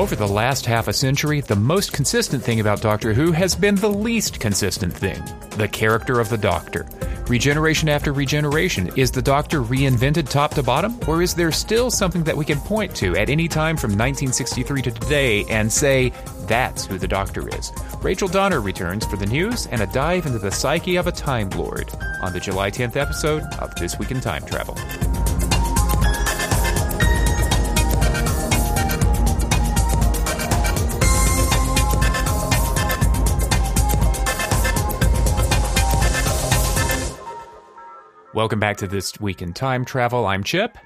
Over the last half a century, the most consistent thing about Doctor Who has been the least consistent thing the character of the Doctor. Regeneration after regeneration, is the Doctor reinvented top to bottom? Or is there still something that we can point to at any time from 1963 to today and say, that's who the Doctor is? Rachel Donner returns for the news and a dive into the psyche of a Time Lord on the July 10th episode of This Week in Time Travel. Welcome back to This Week in Time Travel. I'm Chip.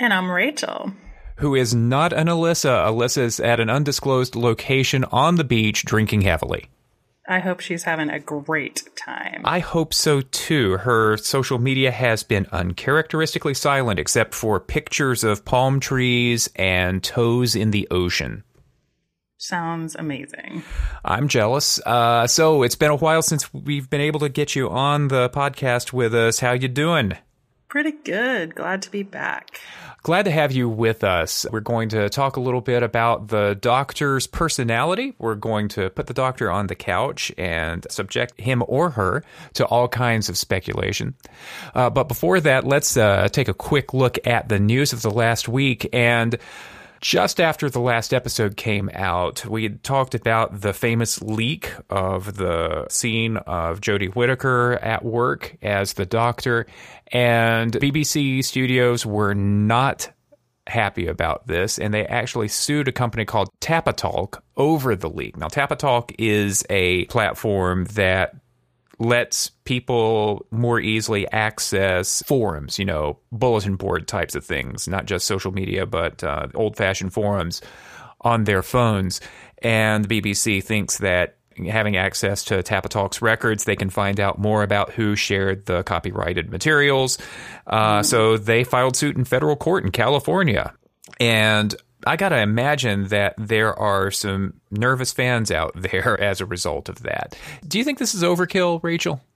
And I'm Rachel. Who is not an Alyssa. Alyssa's at an undisclosed location on the beach drinking heavily. I hope she's having a great time. I hope so too. Her social media has been uncharacteristically silent except for pictures of palm trees and toes in the ocean. Sounds amazing. I'm jealous. Uh, so it's been a while since we've been able to get you on the podcast with us. How you doing? Pretty good. Glad to be back. Glad to have you with us. We're going to talk a little bit about the doctor's personality. We're going to put the doctor on the couch and subject him or her to all kinds of speculation. Uh, but before that, let's uh, take a quick look at the news of the last week and just after the last episode came out, we had talked about the famous leak of the scene of Jodie Whittaker at work as the doctor, and BBC studios were not happy about this, and they actually sued a company called Tapatalk over the leak. Now, Tapatalk is a platform that lets people more easily access forums, you know, bulletin board types of things, not just social media, but uh, old fashioned forums on their phones. And the BBC thinks that having access to Tapatalk's records, they can find out more about who shared the copyrighted materials. Uh, so they filed suit in federal court in California. And I got to imagine that there are some nervous fans out there as a result of that. Do you think this is overkill, Rachel?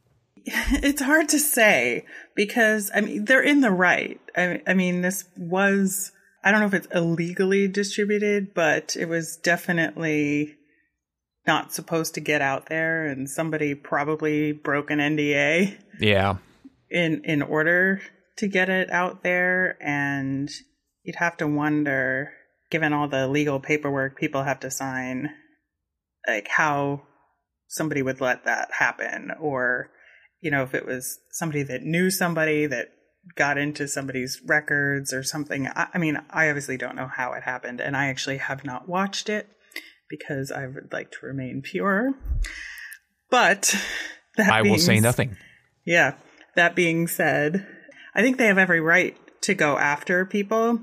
It's hard to say because, I mean, they're in the right. I, I mean, this was, I don't know if it's illegally distributed, but it was definitely not supposed to get out there and somebody probably broke an NDA. Yeah. In in order to get it out there and you'd have to wonder given all the legal paperwork people have to sign, like how somebody would let that happen, or you know, if it was somebody that knew somebody that got into somebody's records or something. I, I mean, I obviously don't know how it happened, and I actually have not watched it because I would like to remain pure. But I will say nothing. Yeah. That being said, I think they have every right to go after people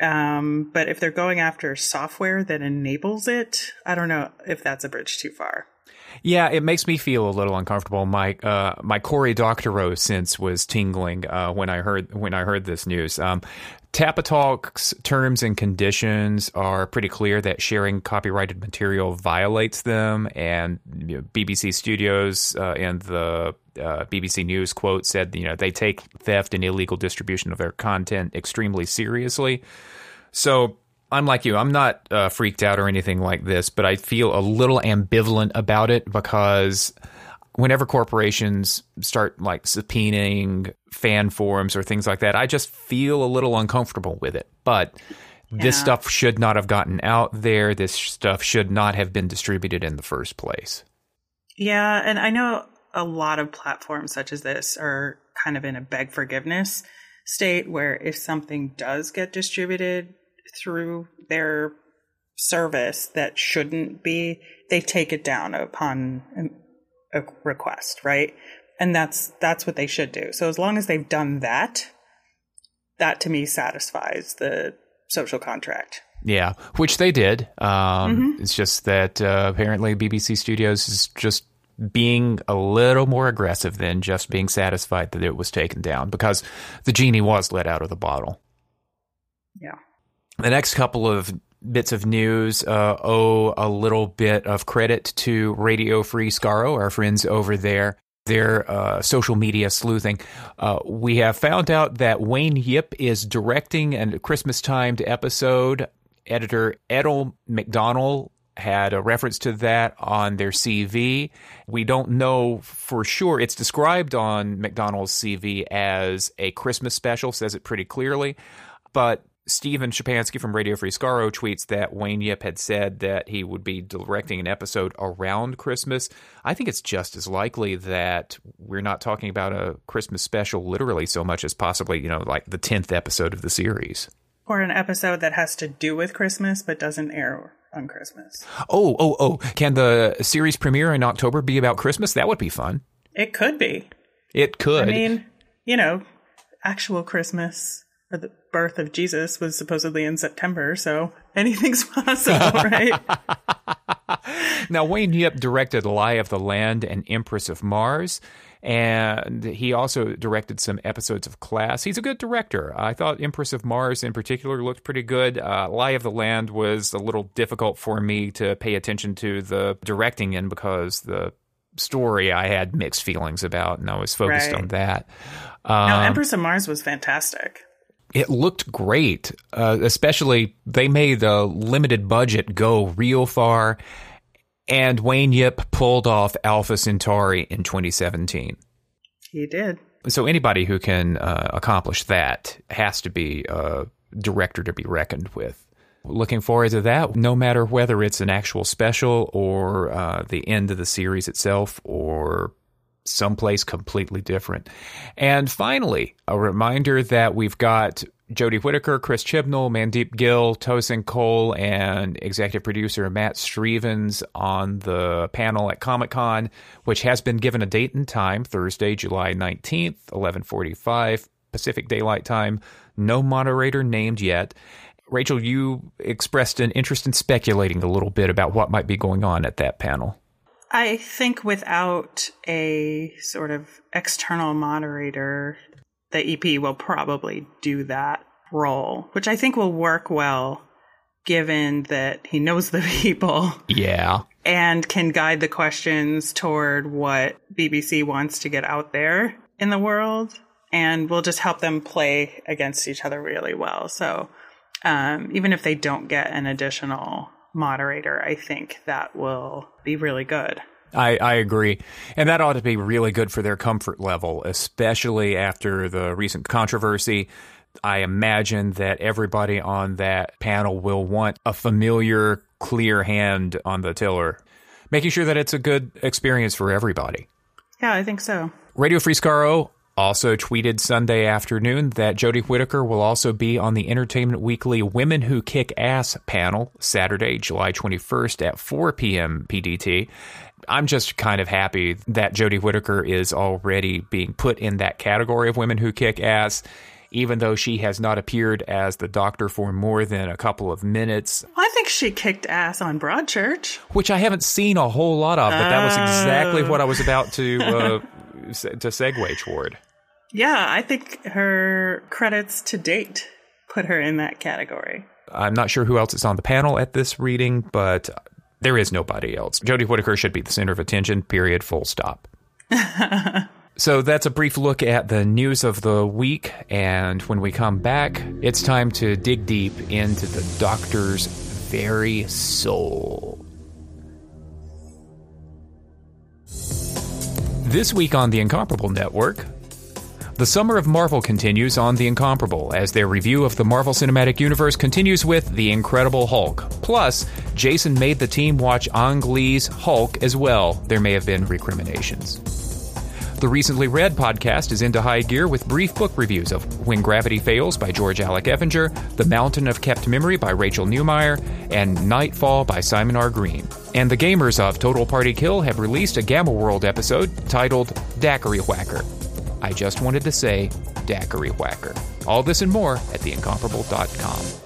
um, but if they're going after software that enables it, I don't know if that's a bridge too far. Yeah, it makes me feel a little uncomfortable. My uh, my Cory Doctorow sense was tingling uh, when I heard when I heard this news. Um, Tapatalk's terms and conditions are pretty clear that sharing copyrighted material violates them, and you know, BBC Studios uh, and the uh, BBC News quote said, you know, they take theft and illegal distribution of their content extremely seriously. So I'm like you. I'm not uh, freaked out or anything like this, but I feel a little ambivalent about it because whenever corporations start like subpoenaing fan forums or things like that, I just feel a little uncomfortable with it. But yeah. this stuff should not have gotten out there. This stuff should not have been distributed in the first place. Yeah, and I know a lot of platforms such as this are kind of in a beg forgiveness state where if something does get distributed through their service that shouldn't be, they take it down upon a request, right? And that's that's what they should do. So as long as they've done that, that to me satisfies the social contract. Yeah, which they did. Um, mm-hmm. It's just that uh, apparently BBC Studios is just being a little more aggressive than just being satisfied that it was taken down because the genie was let out of the bottle. Yeah. The next couple of bits of news uh, owe a little bit of credit to Radio Free Skaro, our friends over there. Their uh, social media sleuthing. Uh, we have found out that Wayne Yip is directing a Christmas timed episode editor Edel McDonald had a reference to that on their CV. We don't know for sure. It's described on McDonald's CV as a Christmas special, says it pretty clearly. But Steven Schapansky from Radio Free Skaro tweets that Wayne Yip had said that he would be directing an episode around Christmas. I think it's just as likely that we're not talking about a Christmas special literally so much as possibly, you know, like the 10th episode of the series. Or an episode that has to do with Christmas but doesn't air on Christmas. Oh, oh, oh. Can the series premiere in October be about Christmas? That would be fun. It could be. It could. I mean, you know, actual Christmas or the birth of Jesus was supposedly in September, so anything's possible, right? now, Wayne Yip directed Lie of the Land and Empress of Mars, and he also directed some episodes of Class. He's a good director. I thought Empress of Mars in particular looked pretty good. Uh, Lie of the Land was a little difficult for me to pay attention to the directing in because the story I had mixed feelings about, and I was focused right. on that. Um, now, Empress of Mars was fantastic it looked great. Uh, especially they made the limited budget go real far, and Wayne Yip pulled off Alpha Centauri in 2017. He did. So anybody who can uh, accomplish that has to be a director to be reckoned with. Looking forward to that, no matter whether it's an actual special or uh, the end of the series itself or someplace completely different. And finally, a reminder that we've got Jodie Whittaker, Chris Chibnall, Mandip Gill, Tosin Cole, and executive producer Matt Strevens on the panel at Comic Con, which has been given a date and time, Thursday, July 19th, 1145 Pacific Daylight Time. No moderator named yet. Rachel, you expressed an interest in speculating a little bit about what might be going on at that panel. I think without a sort of external moderator, the EP will probably do that role, which I think will work well given that he knows the people. Yeah. And can guide the questions toward what BBC wants to get out there in the world. And will just help them play against each other really well. So um, even if they don't get an additional moderator, I think that will be really good. I, I agree. And that ought to be really good for their comfort level, especially after the recent controversy. I imagine that everybody on that panel will want a familiar, clear hand on the tiller, making sure that it's a good experience for everybody. Yeah, I think so. Radio Free Skaro also tweeted Sunday afternoon that Jodie Whittaker will also be on the Entertainment Weekly Women Who Kick Ass panel Saturday, July 21st at 4 p.m. PDT. I'm just kind of happy that Jodie Whittaker is already being put in that category of women who kick ass, even though she has not appeared as the doctor for more than a couple of minutes. I think she kicked ass on Broadchurch, which I haven't seen a whole lot of, but that was exactly what I was about to uh, to segue toward. Yeah, I think her credits to date put her in that category. I'm not sure who else is on the panel at this reading, but there is nobody else. Jodie Whittaker should be the center of attention, period, full stop. so that's a brief look at the news of the week. And when we come back, it's time to dig deep into the doctor's very soul. This week on the Incomparable Network, the summer of Marvel continues on The Incomparable as their review of the Marvel Cinematic Universe continues with The Incredible Hulk. Plus, Jason made the team watch Ang Lee's Hulk as well. There may have been recriminations. The Recently Read podcast is into high gear with brief book reviews of When Gravity Fails by George Alec Effinger, The Mountain of Kept Memory by Rachel Neumeier, and Nightfall by Simon R. Green. And the gamers of Total Party Kill have released a Gamma World episode titled Daiquiri Whacker. I just wanted to say Daiquiri Whacker. All this and more at theincomparable.com.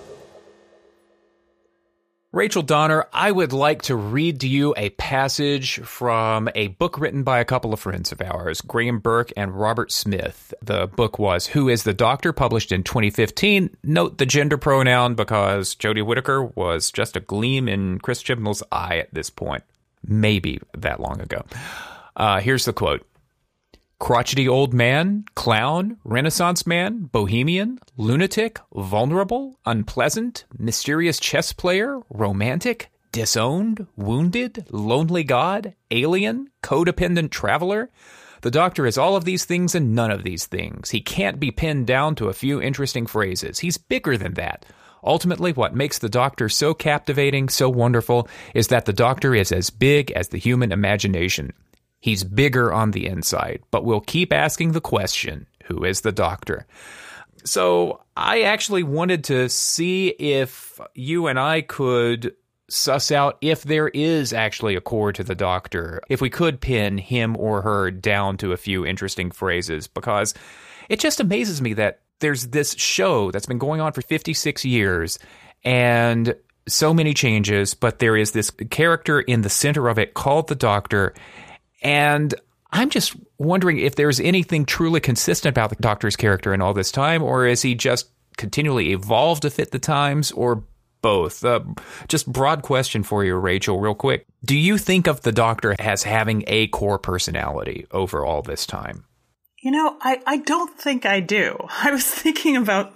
Rachel Donner, I would like to read to you a passage from a book written by a couple of friends of ours, Graeme Burk and Robert Smith. The book was Who is the Doctor, published in 2015. Note the gender pronoun because Jodie Whittaker was just a gleam in Chris Chibnall's eye at this point. Maybe that long ago. Uh, here's the quote crotchety old man, clown, renaissance man, bohemian, lunatic, vulnerable, unpleasant, mysterious chess player, romantic, disowned, wounded, lonely god, alien, codependent traveler. The doctor is all of these things and none of these things. He can't be pinned down to a few interesting phrases. He's bigger than that. Ultimately, what makes the Doctor so captivating, so wonderful, is that the Doctor is as big as the human imagination. He's bigger on the inside, but we'll keep asking the question who is the Doctor? So, I actually wanted to see if you and I could suss out if there is actually a core to the Doctor, if we could pin him or her down to a few interesting phrases, because it just amazes me that there's this show that's been going on for 56 years and so many changes, but there is this character in the center of it called the Doctor. And I'm just wondering if there's anything truly consistent about the Doctor's character in all this time, or is he just continually evolved to fit the times, or both? Uh, just broad question for you, Rachel, real quick. Do you think of the Doctor as having a core personality over all this time? You know, I, I don't think I do. I was thinking about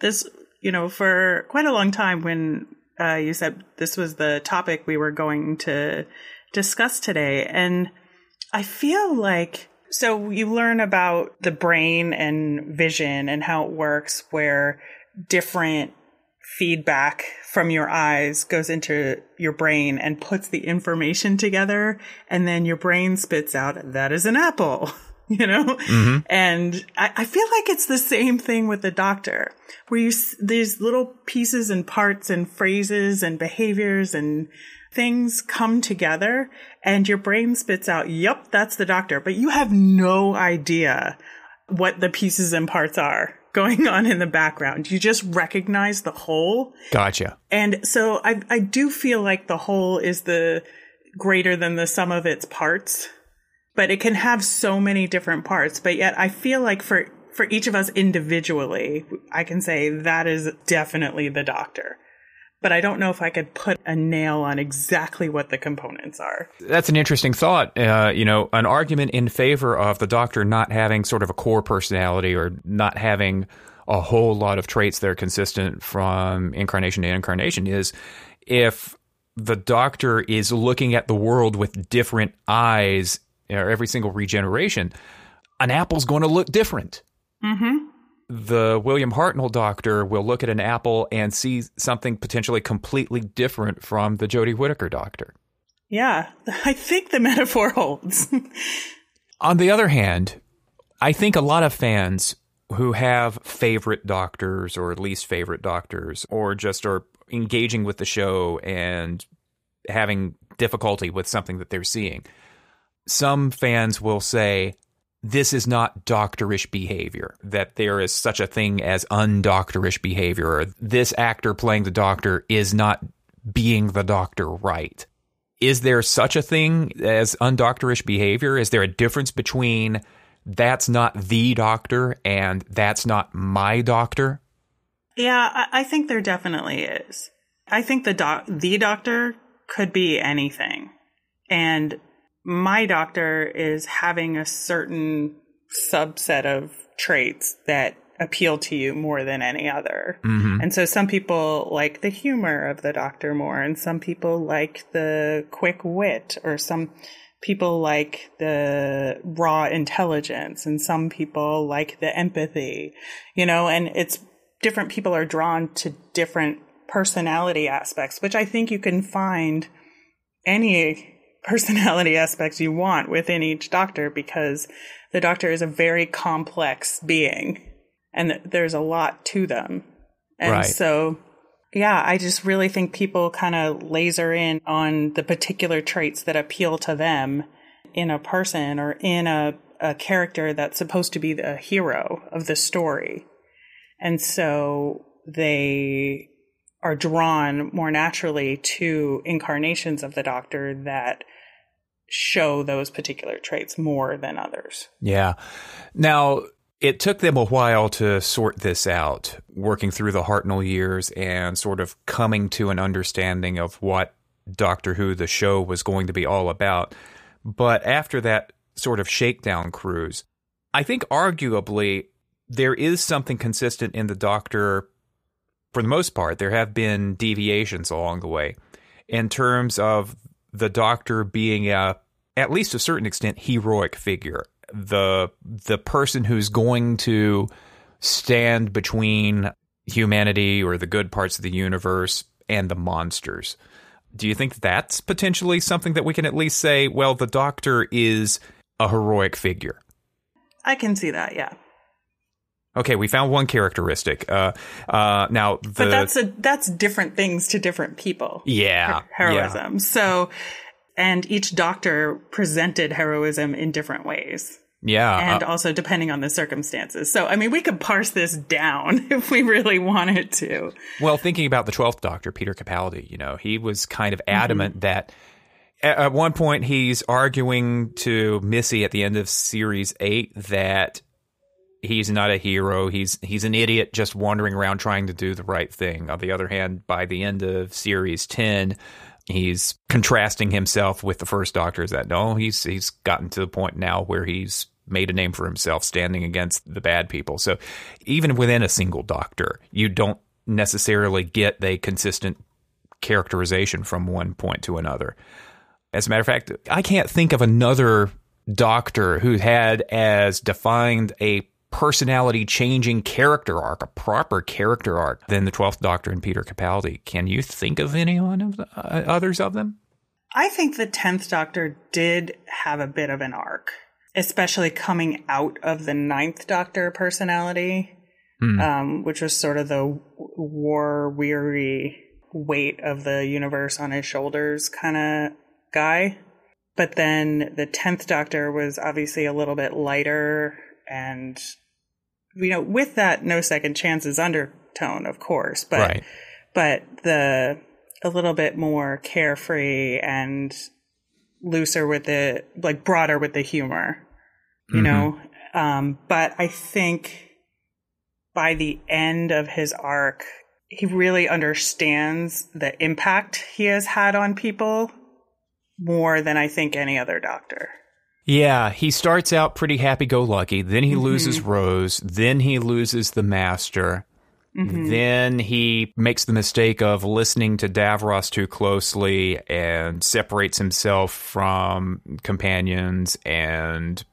this, you know, for quite a long time when uh, you said this was the topic we were going to discuss today. And I feel like, so you learn about the brain and vision and how it works, where different feedback from your eyes goes into your brain and puts the information together. And then your brain spits out, that is an apple. you know? Mm-hmm. And I, I, feel like it's the same thing with the doctor, where you, these little pieces and parts and phrases and behaviors and things come together and your brain spits out, yep, that's the doctor. But you have no idea what the pieces and parts are going on in the background. You just recognize the whole. Gotcha. And so I, I do feel like the whole is the greater than the sum of its parts but it can have so many different parts. But yet I feel like for, for each of us individually, I can say that is definitely the doctor. But I don't know if I could put a nail on exactly what the components are. That's an interesting thought. Uh, you know, an argument in favor of the doctor not having sort of a core personality or not having a whole lot of traits that are consistent from incarnation to incarnation is if the doctor is looking at the world with different eyes or every single regeneration, an apple's going to look different. Mm-hmm. The William Hartnell doctor will look at an apple and see something potentially completely different from the Jodie Whittaker doctor. Yeah, I think the metaphor holds. On the other hand, I think a lot of fans who have favorite doctors or least favorite doctors or just are engaging with the show and having difficulty with something that they're seeing some fans will say this is not doctorish behavior, that there is such a thing as undoctorish behavior, or this actor playing the doctor is not being the doctor right. Is there such a thing as undoctorish behavior? Is there a difference between that's not the doctor and that's not my doctor? Yeah, I think there definitely is. I think the doc- the doctor could be anything. And my doctor is having a certain subset of traits that appeal to you more than any other. Mm-hmm. And so some people like the humor of the doctor more, and some people like the quick wit, or some people like the raw intelligence, and some people like the empathy, you know, and it's different people are drawn to different personality aspects, which I think you can find any personality aspects you want within each doctor because the doctor is a very complex being and there's a lot to them. And right. so, yeah, I just really think people kind of laser in on the particular traits that appeal to them in a person or in a, a character that's supposed to be the hero of the story. And so they are drawn more naturally to incarnations of the doctor that show those particular traits more than others. Yeah. Now, it took them a while to sort this out, working through the Hartnell years and sort of coming to an understanding of what Doctor Who, the show, was going to be all about. But after that sort of shakedown cruise, I think arguably there is something consistent in the Doctor for the most part. There have been deviations along the way in terms of the Doctor being a, at least to a certain extent, heroic figure. The the person who's going to stand between humanity or the good parts of the universe and the monsters. Do you think that's potentially something that we can at least say, well, the Doctor is a heroic figure? I can see that, yeah. Okay, we found one characteristic. Uh, uh, now, the, but that's a that's different things to different people. Yeah, heroism. Yeah. So, and each doctor presented heroism in different ways. Yeah, and uh, also depending on the circumstances. So, I mean, we could parse this down if we really wanted to. Well, thinking about the twelfth Doctor, Peter Capaldi, you know, he was kind of adamant mm-hmm. that at one point he's arguing to Missy at the end of series eight that he's not a hero. He's he's an idiot just wandering around trying to do the right thing. On the other hand, by the end of series 10, he's contrasting himself with the first doctor Is that no, he's he's gotten to the point now where he's made a name for himself standing against the bad people. So even within a single doctor, you don't necessarily get a consistent characterization from one point to another. As a matter of fact, I can't think of another doctor who had as defined a personality changing character arc, a proper character arc, than the Twelfth Doctor and Peter Capaldi. Can you think of any one of the, uh, others of them? I think the Tenth Doctor did have a bit of an arc, especially coming out of the Ninth Doctor personality, hmm. um, which was sort of the war weary weight of the universe on his shoulders kind of guy. But then the 10th Doctor was obviously a little bit lighter and you know, with that no second chances undertone, of course, but right. but the a little bit more carefree and looser with the like broader with the humor, you mm-hmm. know. Um, but I think by the end of his arc, he really understands the impact he has had on people more than I think any other doctor. Yeah, he starts out pretty happy go lucky. Then he mm-hmm. loses Rose. Then he loses the Master. Mm-hmm. Then he makes the mistake of listening to Davros too closely and separates himself from companions and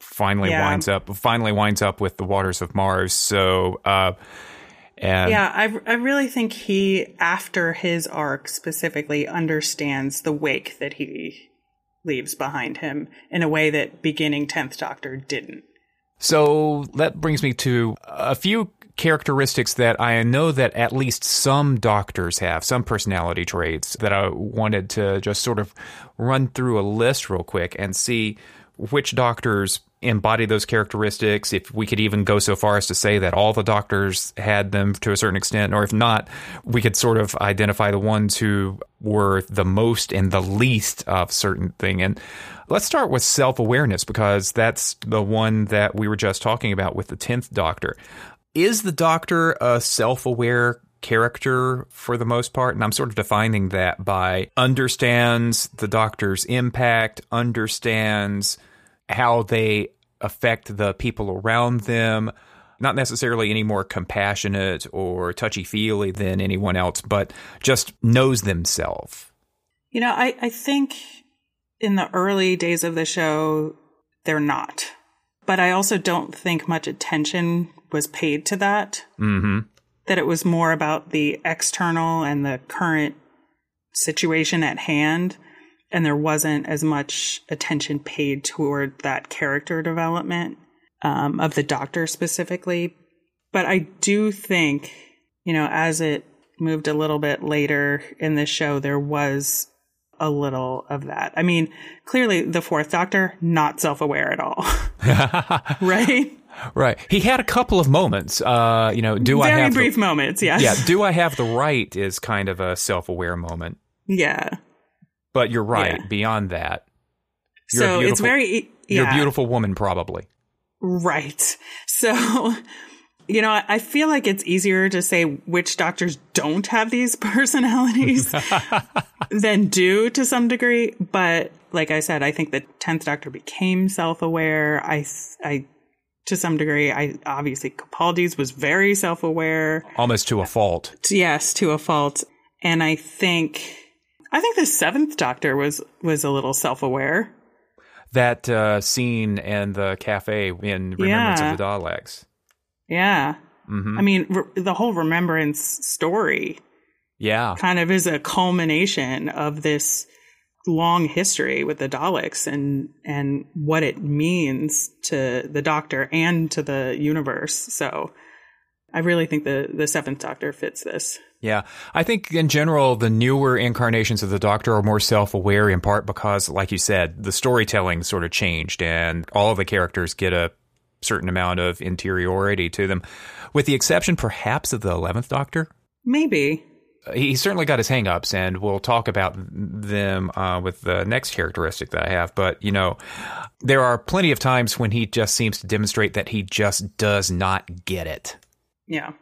finally yeah. winds up finally winds up with the waters of Mars. So uh, and yeah, I, I really think he, after his arc specifically, understands the wake that he leaves behind him in a way that beginning 10th Doctor didn't. So that brings me to a few characteristics that I know that at least some doctors have, some personality traits that I wanted to just sort of run through a list real quick and see which doctors embody those characteristics, if we could even go so far as to say that all the doctors had them to a certain extent, or if not, we could sort of identify the ones who were the most and the least of certain thing. And let's start with self awareness because that's the one that we were just talking about with the 10th doctor. Is the doctor a self aware character for the most part. And I'm sort of defining that by understands the doctor's impact, understands how they affect the people around them. Not necessarily any more compassionate or touchy feely than anyone else, but just knows themselves. You know, I, I think in the early days of the show, they're not. But I also don't think much attention was paid to that. Mm-hmm. That it was more about the external and the current situation at hand and there wasn't as much attention paid toward that character development um, of the doctor specifically. But I do think, you know, as it moved a little bit later in the show, there was a little of that. I mean, clearly the fourth doctor, not self aware at all. right? Right. He had a couple of moments. Uh, you know, do Very I have brief the, moments, yeah. Yeah, do I have the right is kind of a self aware moment. Yeah. But you're right. Yeah. Beyond that, so it's very yeah. you're a beautiful woman, probably. Right. So, you know, I feel like it's easier to say which doctors don't have these personalities than do to some degree. But like I said, I think the tenth Doctor became self-aware. I I to some degree. I obviously Capaldi's was very self aware. Almost to a fault. Yes, to a fault. And I think I think the seventh Doctor was was a little self aware. That uh, scene and the cafe in Remembrance Yeah. of the Daleks. Yeah. hmm I mean, re- the whole remembrance story Yeah. kind of is a culmination of this long history with the Daleks and and what it means to the Doctor and to the universe. So, I really think the the seventh Doctor fits this. Yeah. I think in general, the newer incarnations of the Doctor are more self aware in part because, like you said, the storytelling sort of changed and all of the characters get a certain amount of interiority to them, with the exception perhaps of the 11th Doctor. Maybe. He certainly got his hangups, and we'll talk about them uh, with the next characteristic that I have. But, you know, there are plenty of times when he just seems to demonstrate that he just does not get it. Yeah.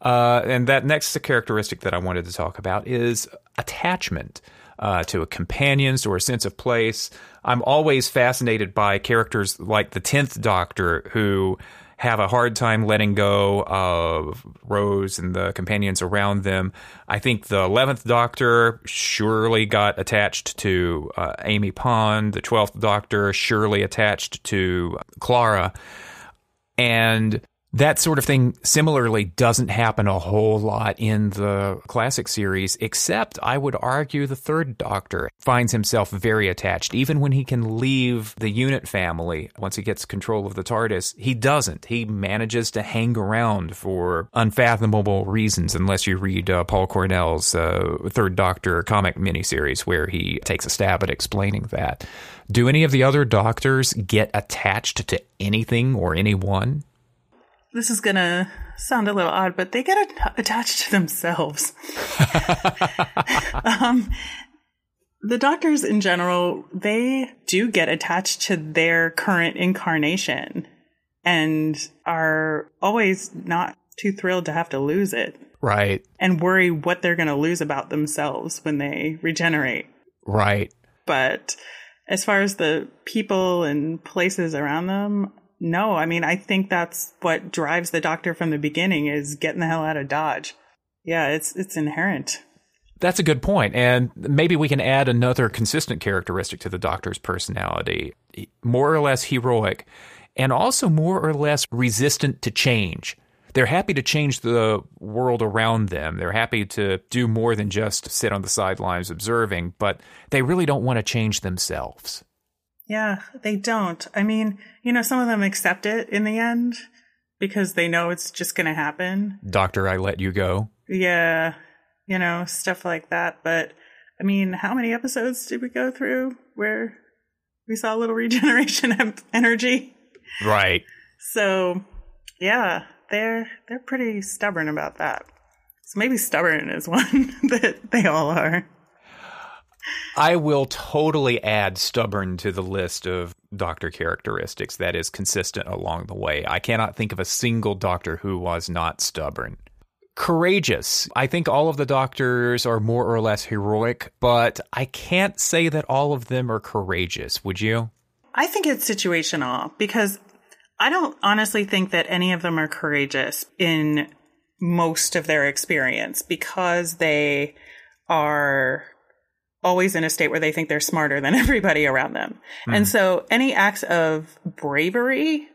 Uh, and that next characteristic that I wanted to talk about is attachment uh, to a companions or a sense of place. I'm always fascinated by characters like the Tenth Doctor who have a hard time letting go of Rose and the companions around them. I think the Eleventh Doctor surely got attached to uh, Amy Pond. The Twelfth Doctor surely attached to Clara. And that sort of thing similarly doesn't happen a whole lot in the classic series, except I would argue the third Doctor finds himself very attached. Even when he can leave the unit family, once he gets control of the TARDIS, he doesn't. He manages to hang around for unfathomable reasons, unless you read uh, Paul Cornell's uh, Third Doctor comic miniseries, where he takes a stab at explaining that. Do any of the other Doctors get attached to anything or anyone? This is going to sound a little odd, but they get at- attached to themselves. um, the doctors in general, they do get attached to their current incarnation and are always not too thrilled to have to lose it Right, and worry what they're going to lose about themselves when they regenerate. right. But as far as the people and places around them, no. I mean, I think that's what drives the doctor from the beginning is getting the hell out of Dodge. Yeah, it's it's inherent. That's a good point. And maybe we can add another consistent characteristic to the Doctor's personality more or less heroic, and also more or less resistant to change. They're happy to change the world around them. They're happy to do more than just sit on the sidelines observing, but they really don't want to change themselves. Yeah, they don't. I mean, you know, some of them accept it in the end because they know it's just going to happen. Doctor, I let you go. Yeah, you know, stuff like that. But I mean, how many episodes did we go through where we saw a little regeneration em- energy? Right. So, yeah, they're they're pretty stubborn about that. So maybe stubborn is one that they all are. I will totally add stubborn to the list of doctor characteristics that is consistent along the way. I cannot think of a single doctor who was not stubborn. Courageous. I think all of the doctors are more or less heroic, but I can't say that all of them are courageous. Would you? I think it's situational because I don't honestly think that any of them are courageous in most of their experience because they are always in a state where they think they're smarter than everybody around them. And so any acts of bravery,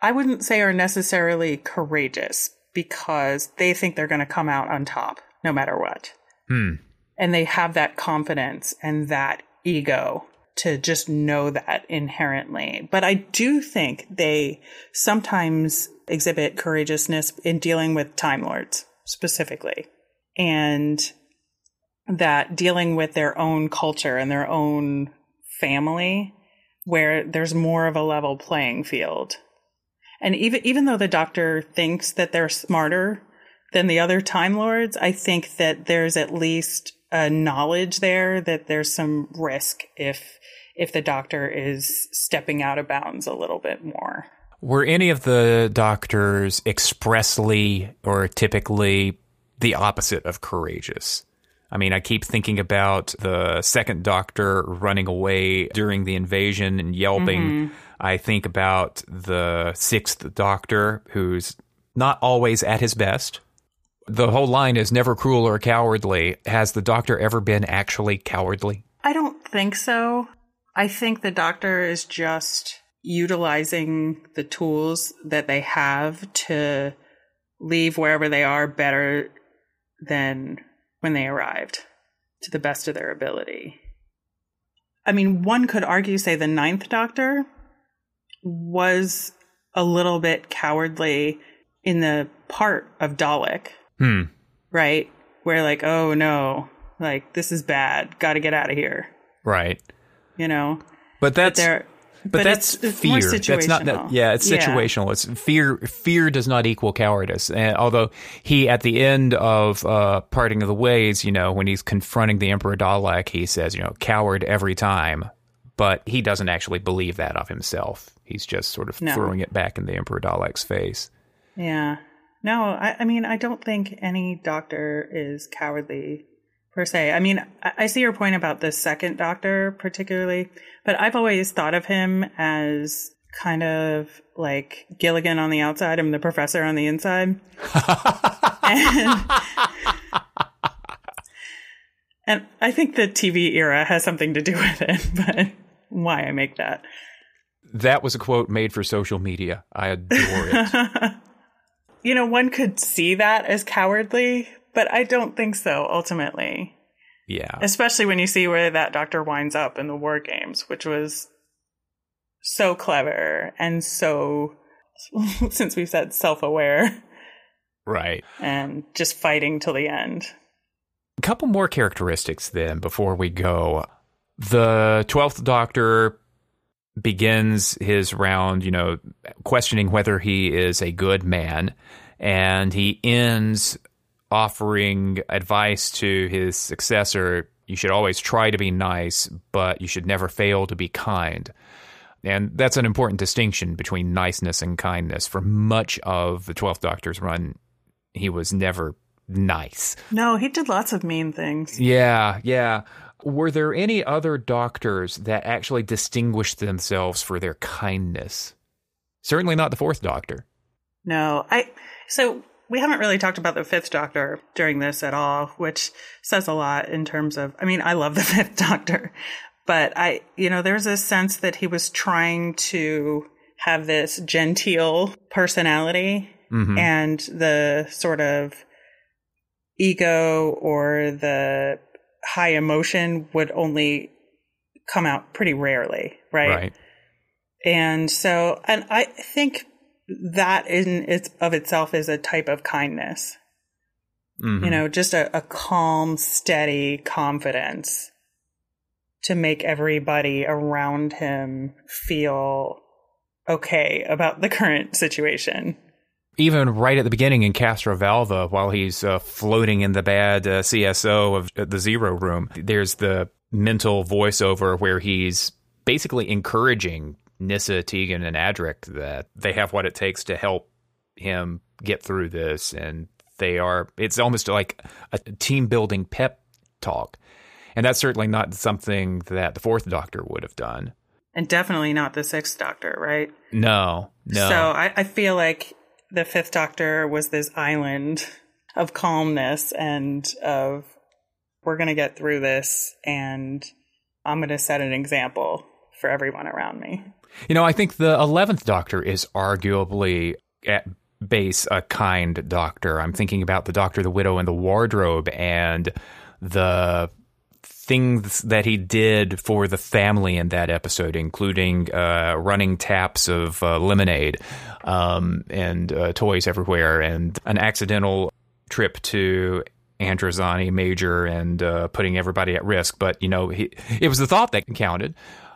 I wouldn't say are necessarily courageous because they think they're going to come out on top no matter what. Hmm. And they have that confidence and that ego to just know that inherently. But I do think they sometimes exhibit courageousness in dealing with Time Lords specifically. And that dealing with their own culture and their own family where there's more of a level playing field. And even even though the doctor thinks that they're smarter than the other time lords, I think that there's at least a knowledge there that there's some risk if if the doctor is stepping out of bounds a little bit more. Were any of the doctors expressly or typically the opposite of courageous? I mean, I keep thinking about the second doctor running away during the invasion and yelping. Mm-hmm. I think about the sixth doctor who's not always at his best. The whole line is never cruel or cowardly. Has the doctor ever been actually cowardly? I don't think so. I think the doctor is just utilizing the tools that they have to leave wherever they are better than when they arrived to the best of their ability. I mean, one could argue, say, the ninth doctor was a little bit cowardly in the part of Dalek. Hmm. Right? Where, like, oh no, like, this is bad. Got to get out of here. Right. You know? But that's. But but, but that's it's, it's fear. That's not that. Yeah, it's situational. Yeah. It's fear. Fear does not equal cowardice. And although he, at the end of uh, parting of the ways, you know, when he's confronting the Emperor Dalek, he says, you know, coward every time. But he doesn't actually believe that of himself. He's just sort of no. throwing it back in the Emperor Dalek's face. Yeah. No, I, I mean, I don't think any doctor is cowardly per se. I mean, I see your point about the second doctor particularly, but I've always thought of him as kind of like Gilligan on the outside and the professor on the inside. and, and I think the TV era has something to do with it, but why I make that. That was a quote made for social media. I adore it. you know, one could see that as cowardly, but I don't think so ultimately. Yeah. Especially when you see where that doctor winds up in the war games, which was so clever and so since we've said self-aware. Right. And just fighting till the end. A couple more characteristics then before we go. The 12th doctor begins his round, you know, questioning whether he is a good man and he ends offering advice to his successor you should always try to be nice, but you should never fail to be kind. And that's an important distinction between niceness and kindness. For much of the 12th Doctor's run, he was never nice. No, he did lots of mean things. Yeah, yeah. Were there any other doctors that actually distinguished themselves for their kindness? Certainly not the fourth doctor. No, I. So we haven't really talked about the fifth doctor during this at all, which says a lot in terms of, I mean, I love the fifth doctor, but I, you know, there's a sense that he was trying to have this genteel personality mm-hmm. and the sort of ego or the high emotion would only come out pretty rarely, right? Right. And so, and I think that in its of itself is a type of kindness. Mm-hmm. You know, just a, a calm, steady confidence to make everybody around him feel okay about the current situation. Even right at the beginning in Castrovalva, while he's uh, floating in the bad uh, CSO of uh, the Zero Room, there's the mental voiceover where he's basically encouraging Nyssa, Tegan, and Adric that they have what it takes to help him get through this, and they are. It's almost like a team building pep talk, and that's certainly not something that the Fourth Doctor would have done, and definitely not the Sixth Doctor, right? No, no. So I, I feel like the Fifth Doctor was this island of calmness and of we're going to get through this, and I'm going to set an example for everyone around me. You know, I think the 11th Doctor is arguably at base a kind doctor. I'm thinking about the Doctor, the Widow, and the Wardrobe and the things that he did for the family in that episode, including uh, running taps of uh, lemonade um, and uh, toys everywhere, and an accidental trip to Androzani Major and uh, putting everybody at risk. But you know, he, it was the thought that counted.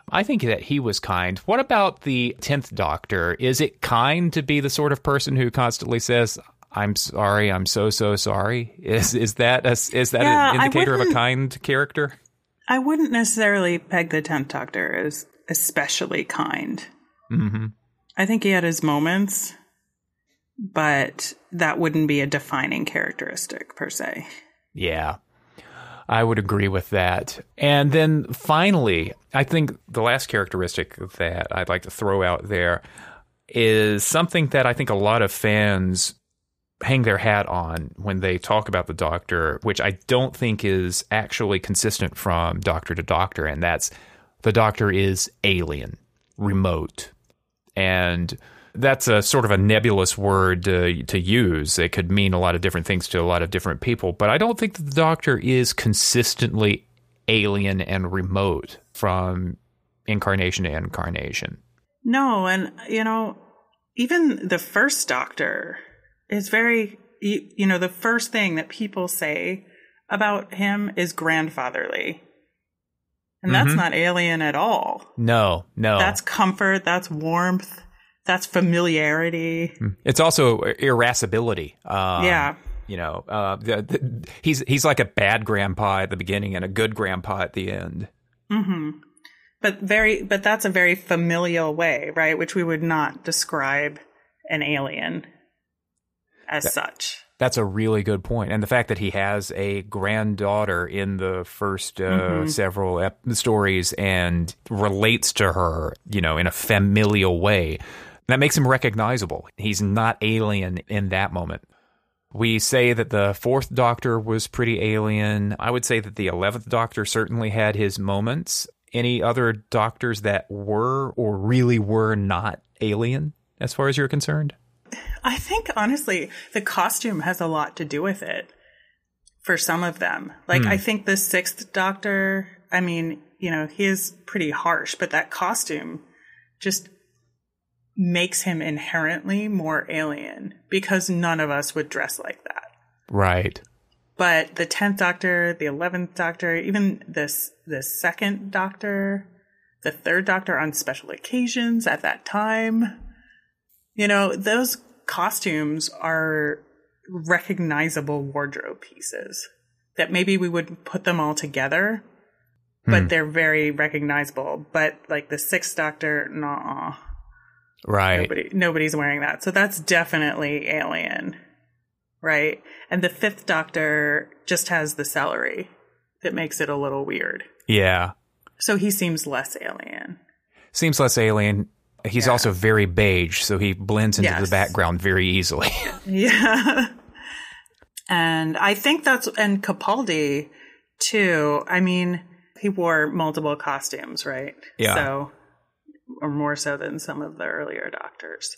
I think that he was kind. What about the 10th Doctor? Is it kind to be the sort of person who constantly says, I'm sorry, I'm so so sorry? Is is that a, is that yeah, an indicator of a kind character? I wouldn't necessarily peg the 10th Doctor as especially kind. Mm-hmm. I think he had his moments, but that wouldn't be a defining characteristic per se. Yeah. I would agree with that. And then finally, I think the last characteristic that I'd like to throw out there is something that I think a lot of fans hang their hat on when they talk about the doctor, which I don't think is actually consistent from doctor to doctor, and that's the doctor is alien, remote. And that's a sort of a nebulous word to, to use. It could mean a lot of different things to a lot of different people, but I don't think that the doctor is consistently alien and remote from incarnation to incarnation. No, and you know, even the first doctor is very you, you know, the first thing that people say about him is grandfatherly. And that's Mhm. not alien at all. No, no. That's comfort, that's warmth, that's familiarity. it's also irascibility. Um, yeah. You know, uh, the, the, he's he's like a bad grandpa at the beginning and a good grandpa at the end. Mhm. But very but that's a very familial way, right? Which we would not describe an alien as such. That's a really good point, and the fact that he has a granddaughter in the first uh, Mhm. several ep- stories and relates to her, you know, in a familial way, that makes him recognizable. He's not alien in that moment. We say that the fourth Doctor was pretty alien. I would say that the eleventh Doctor certainly had his moments. Any other Doctors that were or really were not alien, as far as you're concerned? I think honestly, the costume has a lot to do with it for some of them. Like, Hmm. I think the sixth Doctor, I mean, you know, he is pretty harsh, but that costume just makes him inherently more alien because none of us would dress like that. Right. But the 10th Doctor, the 11th Doctor, even this, the second Doctor, the third Doctor on special occasions at that time, you know, those costumes are recognizable wardrobe pieces that maybe we would put them all together, but Hmm. they're very recognizable. But like the sixth Doctor, nah, Right. nobody, nobody's wearing that. So that's definitely alien, right? And the fifth Doctor just has the celery that makes it a little weird. Yeah. So he seems less alien. Seems less alien. He's Yeah. also very beige, so he blends into Yes. the background very easily. Yeah. and I think that's, and Capaldi too. I mean, he wore multiple costumes, right? Yeah. So, or more so than some of the earlier doctors.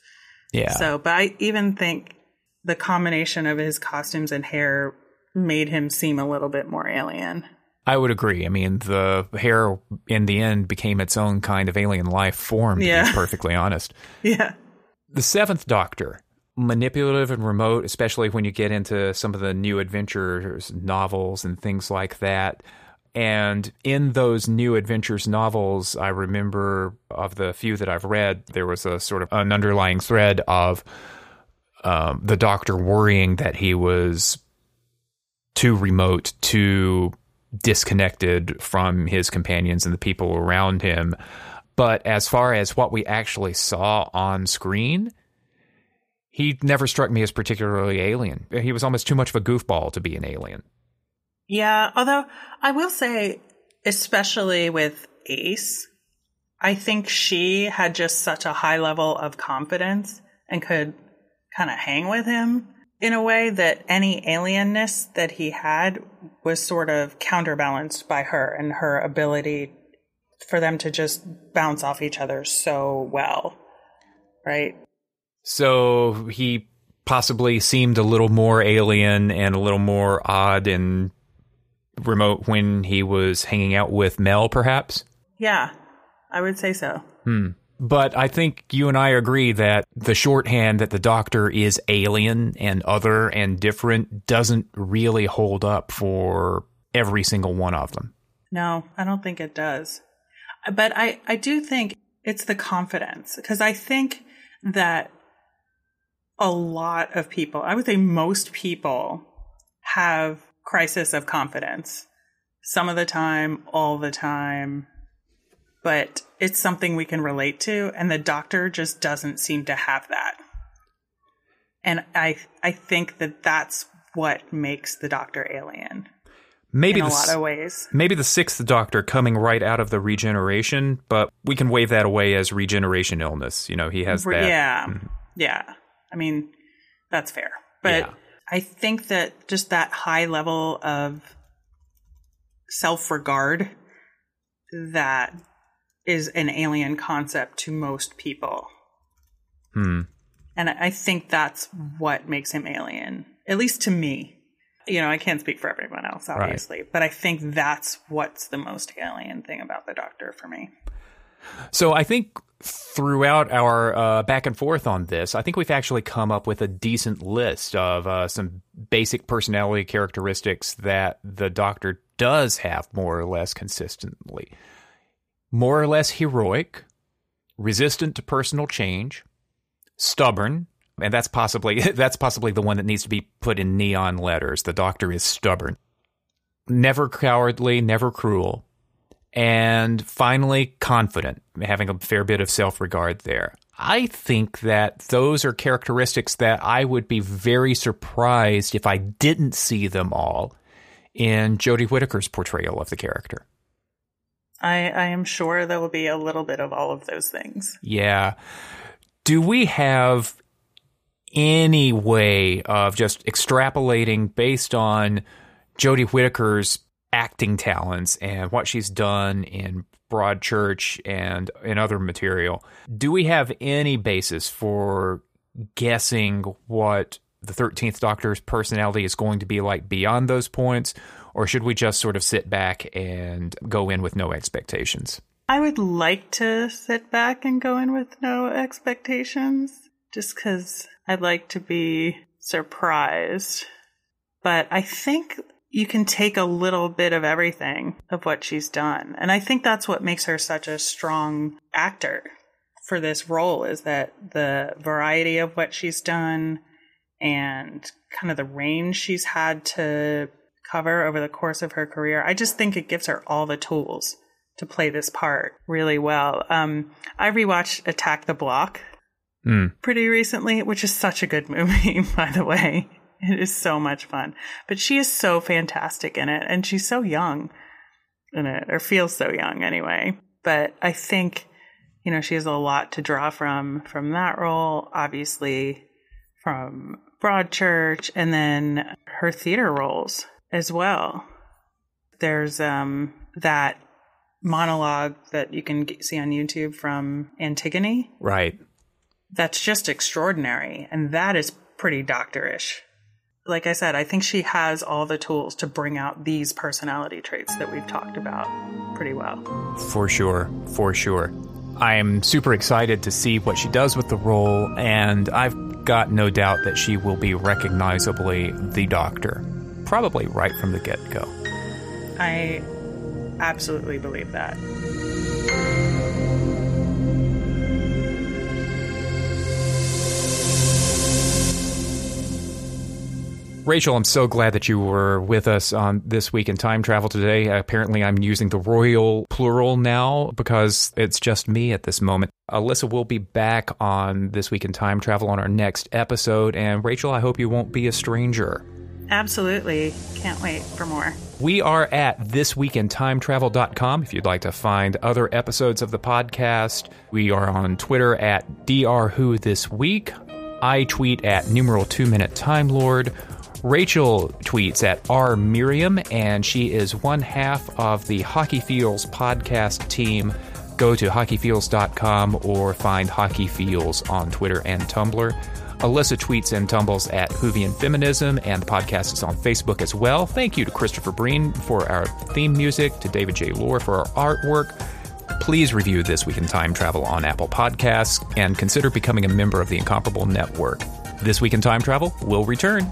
yeah. So, but I even think the combination of his costumes and hair made him seem a little bit more alien. I would agree. I mean, the hair in the end became its own kind of alien life form, to Yeah. be perfectly honest. Yeah. The Seventh Doctor, manipulative and remote, especially when you get into some of the new adventures novels and things like that. And in those new adventures novels, I remember of the few that I've read, there was a sort of an underlying thread of um, the Doctor worrying that he was too remote, too disconnected from his companions and the people around him. But as far as what we actually saw on screen, he never struck me as particularly alien. He was almost too much of a goofball to be an alien. Yeah. Although I will say, especially with Ace, I think she had just such a high level of confidence and could kind of hang with him in a way that any alienness that he had was sort of counterbalanced by her and her ability for them to just bounce off each other so well. Right? So he possibly seemed a little more alien and a little more odd and remote when he was hanging out with Mel, perhaps. Yeah, I would say so. Hmm. But I think you and I agree that the shorthand that the doctor is alien and other and different doesn't really hold up for every single one of them. No, I don't think it does. But I, I do think it's the confidence because I think that a lot of people, I would say most people have crisis of confidence some of the time, all the time, but it's something we can relate to. And the doctor just doesn't seem to have that. And I, I think that that's what makes the doctor alien. maybe in a the lot of ways. maybe the sixth Doctor coming right out of the regeneration, but we can wave that away as regeneration illness. You know, he has that. Yeah. Mm-hmm. Yeah. I mean, that's fair. But Yeah. I think that just that high level of self regard that is an alien concept to most people. Hmm. And I I think that's what makes him alien, at least to me. You know, I can't speak for everyone else, obviously, but I think that's what's the most alien thing about the Doctor for me. So I think throughout our uh, back and forth on this, I think we've actually come up with a decent list of uh, some basic personality characteristics that the Doctor does have more or less consistently. More or less heroic, resistant to personal change, stubborn, and that's possibly that's possibly the one that needs to be put in neon letters. The Doctor is stubborn. Never cowardly, never cruel and finally confident, having a fair bit of self regard there. I think that those are characteristics that I would be very surprised if I didn't see them all in Jodie Whittaker's portrayal of the character. I, I am sure there will be a little bit of all of those things. Yeah. Do we have any way of just extrapolating based on Jodie Whittaker's acting talents and what she's done in Broadchurch and in other material? Do we have any basis for guessing what the 13th Doctor's personality is going to be like beyond those points? Or should we just sort of sit back and go in with no expectations? I would like to sit back and go in with no expectations just because I'd like to be surprised. But I think you can take a little bit of everything of what she's done. And I think that's what makes her such a strong actor for this role is that the variety of what she's done and kind of the range she's had to cover over the course of her career. I just think it gives her all the tools to play this part really well. Um, I rewatched Attack the Block Hmm. pretty recently, which is such a good movie, by the way. It is so much fun. But she is so fantastic in it, and she's so young in it, or feels so young anyway. But I think, you know, she has a lot to draw from from that role, obviously from Broadchurch, and then her theater roles as well. There's um, that monologue that you can see on YouTube from Antigone Right. that's just extraordinary. And that is pretty doctorish. Like I said, I think she has all the tools to bring out these personality traits that we've talked about pretty well. For sure, for sure. I am super excited to see what she does with the role, and I've got no doubt that she will be recognizably the Doctor, probably right from the get go. I absolutely believe that. Rachel, I'm so glad that you were with us on This Week in Time Travel today. Apparently, I'm using the royal plural now because it's just me at this moment. Alyssa will be back on This Week in Time Travel on our next episode. And Rachel, I hope you won't be a stranger. Absolutely. Can't wait for more. We are at thisweekintimetravel.com if you'd like to find other episodes of the podcast. We are on Twitter at drwhothisweek. I tweet at numeral two minute time lord. Rachel tweets at R Miriam, and she is one half of the Hockey Feels podcast team. Go to hockeyfeels.com or find Hockey Feels on Twitter and Tumblr. Alyssa tweets and tumbles at Whovian Feminism, and the podcast is on Facebook as well. Thank you to Christopher Breen for our theme music, to David J. Loehr for our artwork. Please review This Week in Time Travel on Apple Podcasts and consider becoming a member of the Incomparable Network. This Week in Time Travel will return.